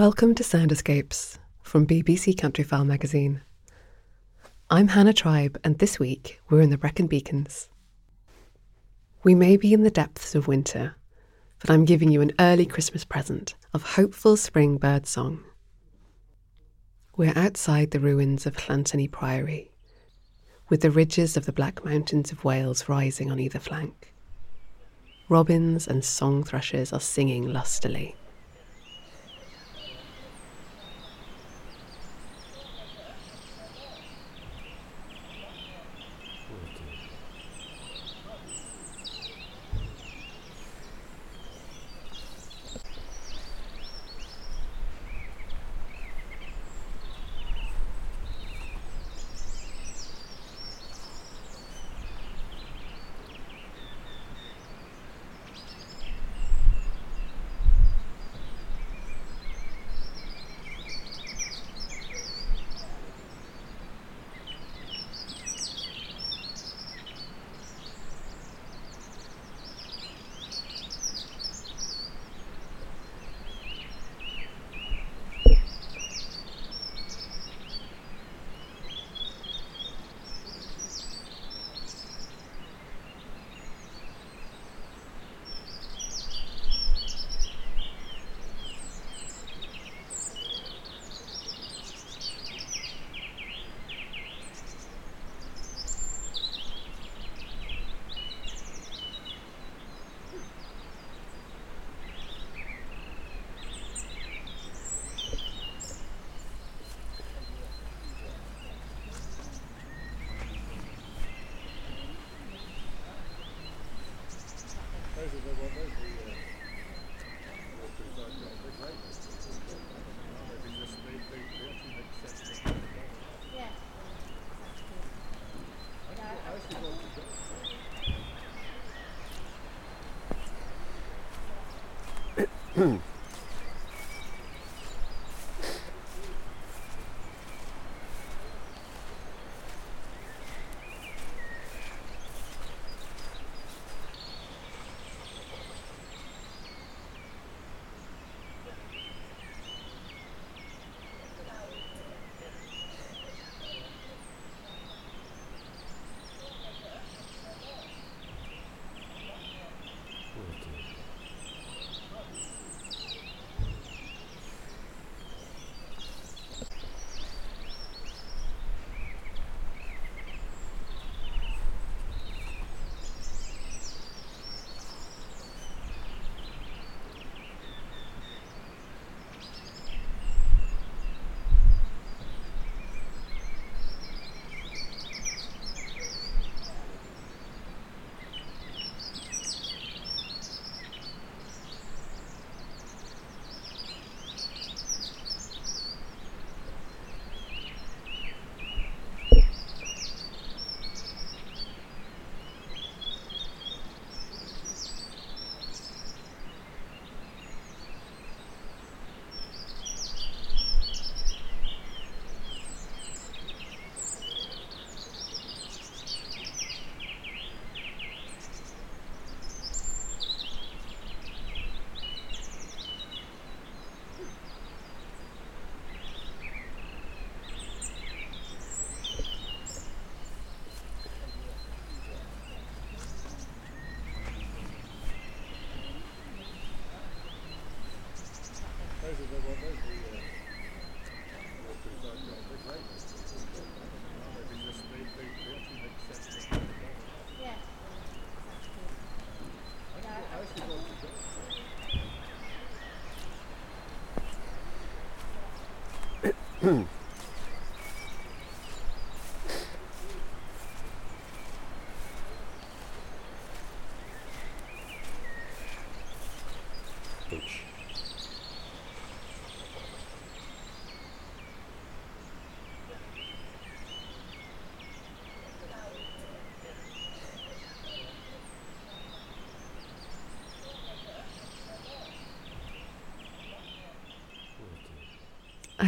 Welcome to Sound Escapes from BBC Countryfile magazine. I'm Hannah Tribe, and this week we're in the Brecon Beacons. We may be in the depths of winter, but I'm giving you an early Christmas present of hopeful spring bird song. We're outside the ruins of Llanthony Priory, with the ridges of the Black Mountains of Wales rising on either flank. Robins and song thrushes are singing lustily. Hmm. Ouch.